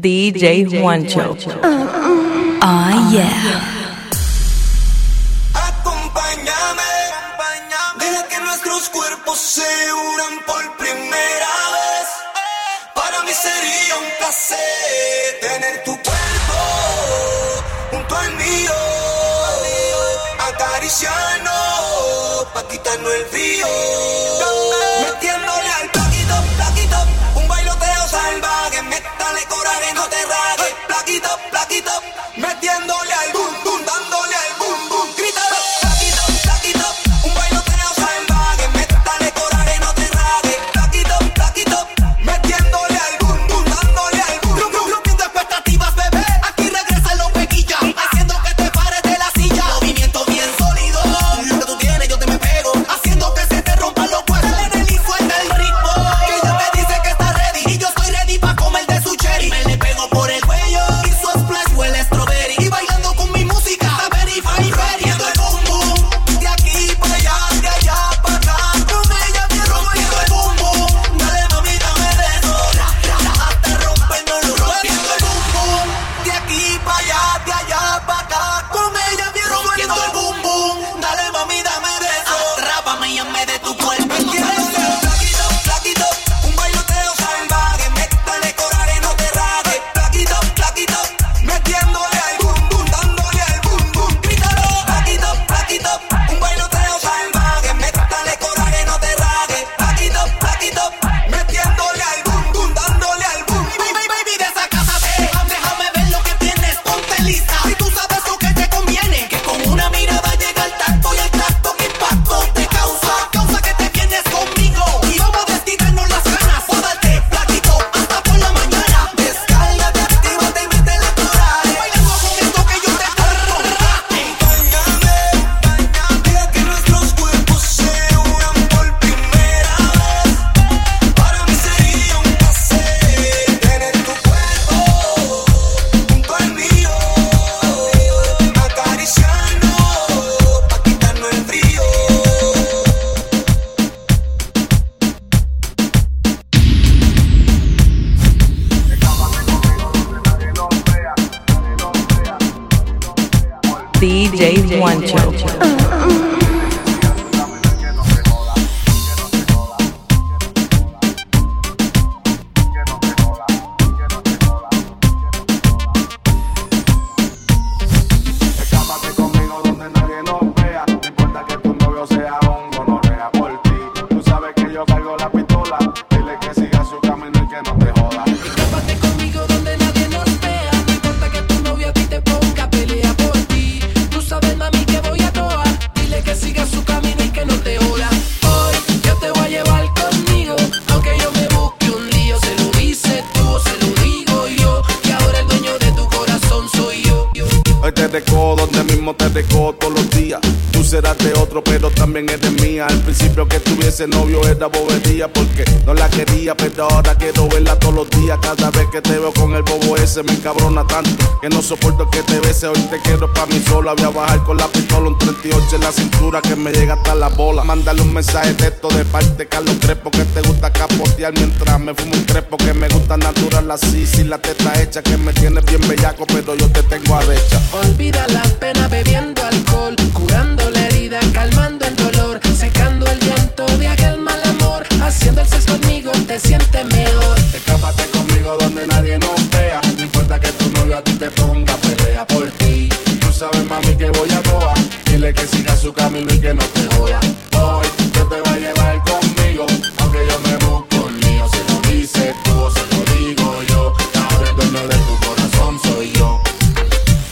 DJ Juancho. Ah, yeah. Acompáñame, deja que nuestros cuerpos se unan por primera vez. Para mí sería un placer tener tu cuerpo junto al mío, acariciarnos pa' quitarnos el frío. DJ Juancho. Escápate otro, pero también eres mía. Al principio que tuviese novio era bobería porque no la quería, pero ahora quiero verla todos los días. Cada vez que te veo con el bobo ese me encabrona tanto que no soporto que te bese. Hoy te quiero pa' mí sola. Voy a bajar con la pistola, un 38 en la cintura que me llega hasta la bola. Mándale un mensaje de texto de parte Carlos Crespo que te gusta capotear mientras me fumo un crepo que me gusta natural así. Sin la teta hecha que me tiene bien bellaco, pero yo te tengo arrecha. Olvida la pena bebiendo alcohol, curando la herida, calmando te sientes mejor. Escápate conmigo donde nadie nos vea. No importa que tu novio a ti te ponga pelea por ti. Tú sabes, mami, que voy a toa. Dile que siga su camino y que no te joda. Hoy yo te voy a llevar conmigo. Aunque yo me busco un lío. Se lo dice tú o se lo digo yo. Ahora el dueño de tu corazón soy yo.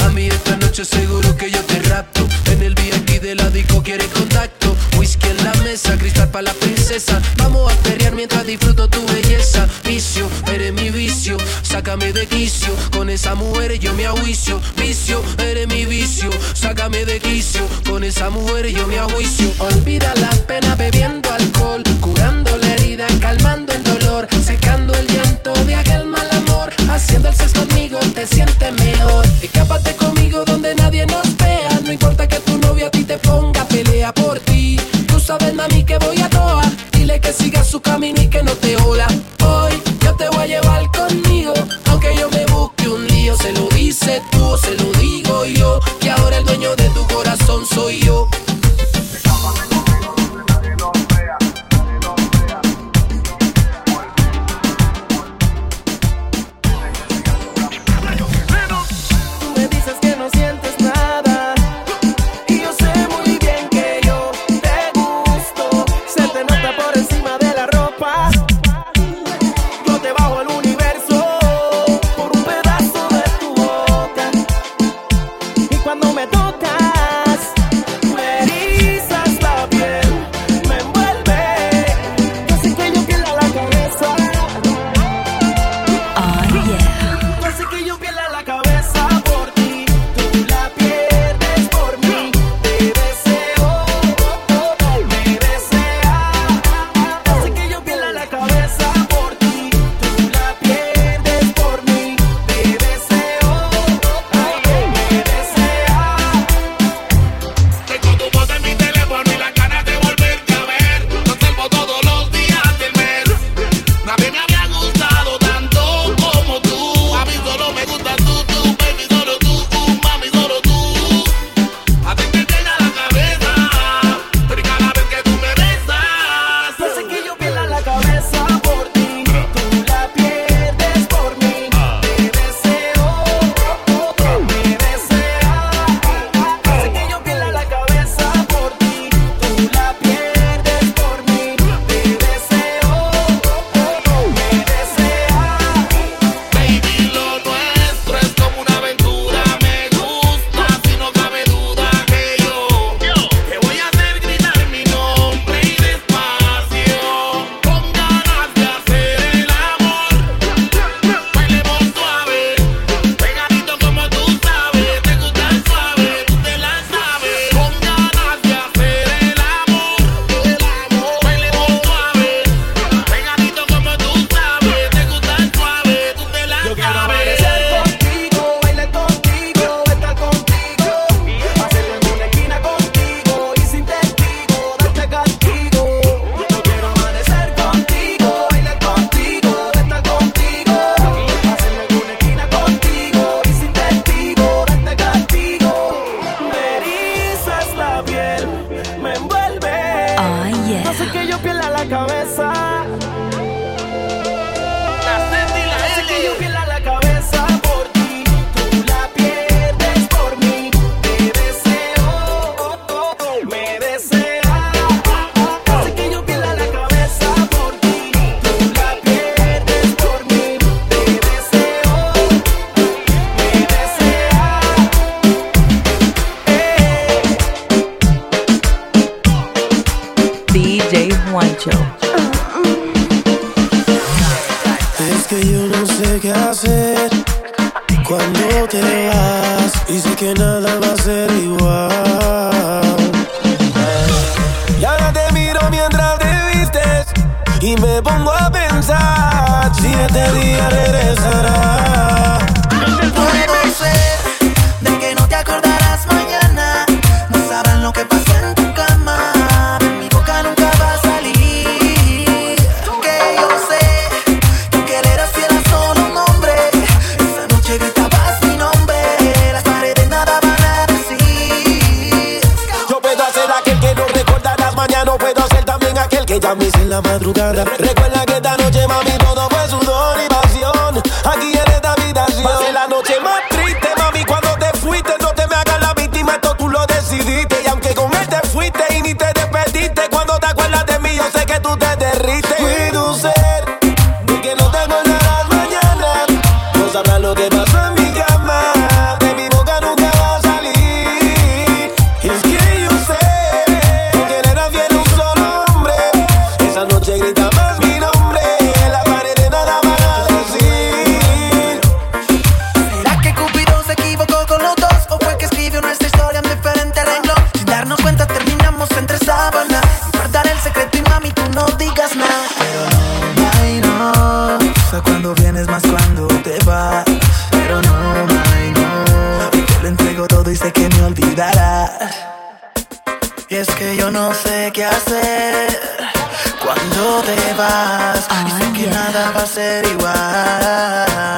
Mami, esta noche seguro que yo te rapto. En el VIP de la disco quiere contacto. Whisky en la mesa, cristal para la princesa. Sácame de quicio. Con esa mujer yo me ajuicio. Vicio, eres mi vicio. Sácame de quicio. Con esa mujer yo me ajuicio. Olvida la pena bebiendo alcohol. Curando la herida, calmando el dolor. Secando el llanto de aquel mal amor. Haciendo el sexo conmigo te sientes mejor. Escápate conmigo donde nadie nos vea. No importa que tu novio a ti te ponga pelea por ti. Tú sabes, mami, que voy a toa. Dile que siga su camino y que no te joda. にあれ Why?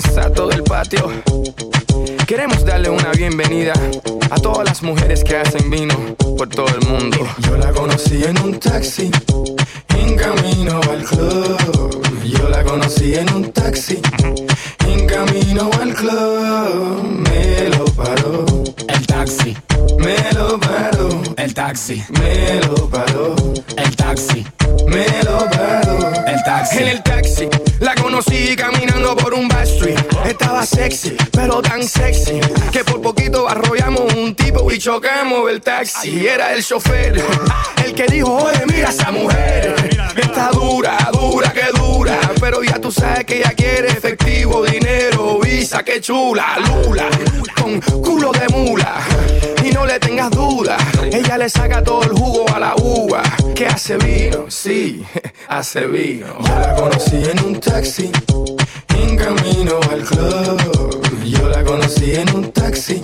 Sensato del patio. Queremos darle una bienvenida a todas las mujeres que hacen vino por todo el mundo. Yo la conocí en un taxi, en camino al club. Yo la conocí en un taxi, en camino al club. Me lo paró. El taxi. Me lo paró. El taxi. Me lo paró. El taxi. Me lo paró. El taxi. En el taxi conocí caminando por un back street. Estaba sexy, pero tan sexy que por poquito arrollamos un tipo y chocamos el taxi. Era el chofer, el que dijo: Oye, mira esa mujer. Está dura, dura, que dura. Pero ya tú sabes que ella quiere efectivo, dinero, visa, que chula, lula. Con culo de mula. Y no le tengas duda, ella le saca todo el jugo a la uva. Que hace vino, sí, hace vino. Yo la conocí en un taxi, en camino al club. Yo la conocí en un taxi,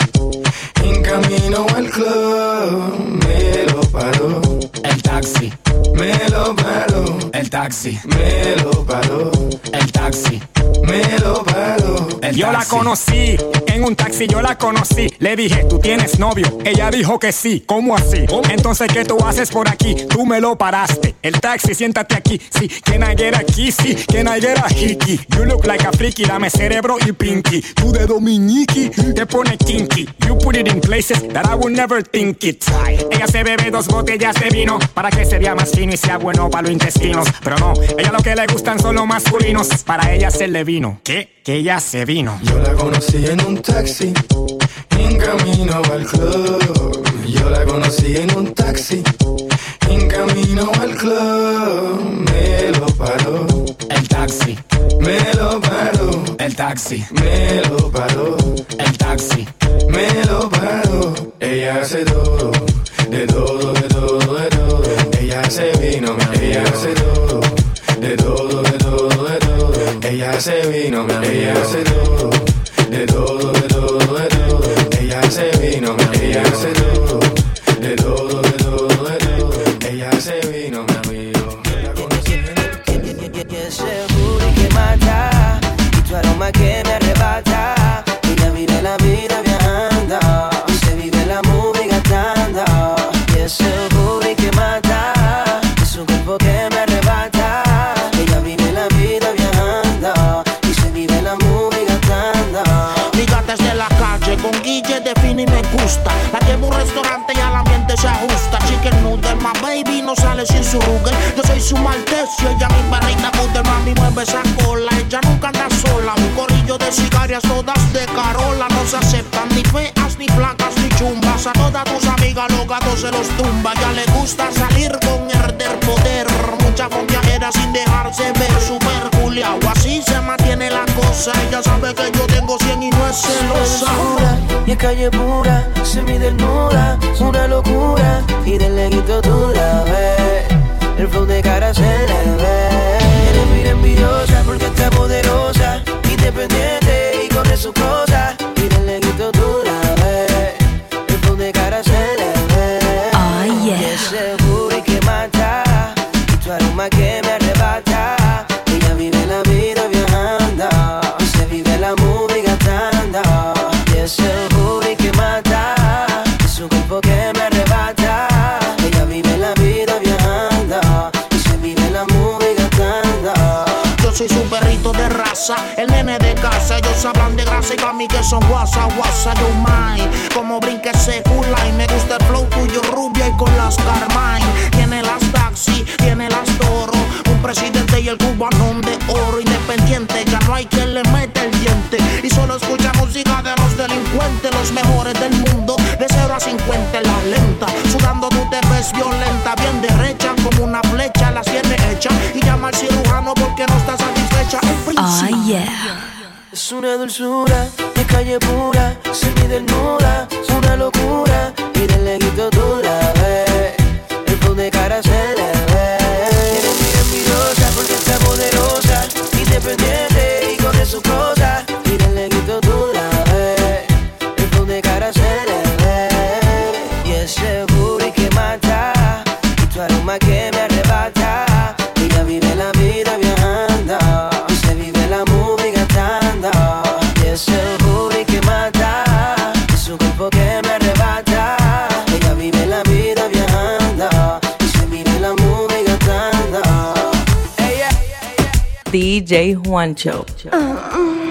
en camino al club. Me lo paró el taxi. Me lo paró el taxi. Me lo paró el taxi. Me lo paró el Yo la conocí en un taxi, yo la conocí. Le dije, ¿tú tienes novio? Ella dijo que sí. ¿Cómo así? Entonces, ¿qué tú haces por aquí? Tú me lo paraste. El taxi, siéntate aquí. Sí, can I get a kissy? Can I get a hickey? You look like a freaky, dame cerebro y pinky. Tú de dominiqui, te pone kinky. You put it in places that I would never think it. Ella se bebe dos botellas de vino para que se vea más fino y sea bueno para los intestinos. Pero no, ella lo que le gustan son los masculinos. Para ella hacerle vino. ¿Qué? Que ella se vino. Yo la conocí en un taxi, en camino al club. Yo la conocí en un taxi, en camino al club. Me lo paró el taxi. Me lo paró el taxi. Me lo paró el taxi. Me lo paró. Ella hace todo, de todo, de todo, de todo. Ella hace vino, ella hace todo, de todo, de todo, de todo. Ella hace vino, ella hace todo, de todo, de todo, de todo. Ella hace vino, gusta. La llevo a un restaurante y al ambiente se ajusta. Chicken noodle, my baby no sale sin su rugel. Yo soy su maltecio, ella mi barrita noodle. Mami mueve esa cola, ella nunca anda sola. Un corillo de cigarias todas de carola. No se aceptan ni feas, ni blancas, ni chumbas. A todas tus amigas los gatos se los tumba. Ya le gusta salir con herder poder. Mucha fonteajera sin dejarse ver. Super culiao, así se mantiene la cosa. Ella sabe que yo tengo 100 y no es celosa. Y es calle pura, semidesnuda, una locura. Y del leguito tú la ves, el flow de cara se le ve. Eres muy envidiosa porque está poderosa, independiente y corre su cosa. Y del leguito tú la ves, el flow de cara se le ve. Y yeah. ese booty que mata, y tu aroma que me arrebata. Ella vive la vida viajando, y se vive la movie gastando. Y ese de el nene de casa. Ellos hablan de grasa y pa' mí que son guasa, guasa, yo mai. Como brinque ese y me gusta el flow tuyo rubia y con las Carmine. Tiene las taxi, tiene las toro. Un presidente y el cubanón de oro independiente. Ya no hay quien le mete el diente. Y solo escucha música de los delincuentes, los mejores del yeah. Es una dulzura, es calle pura, semidesnuda, es una locura. Y del leguito tú la ves, el flow de cara se le ve. Eres muy envidiosa porque está poderosa, independiente y corre su cosa. Gastando. Ella, DJ Juancho. Uh, uh.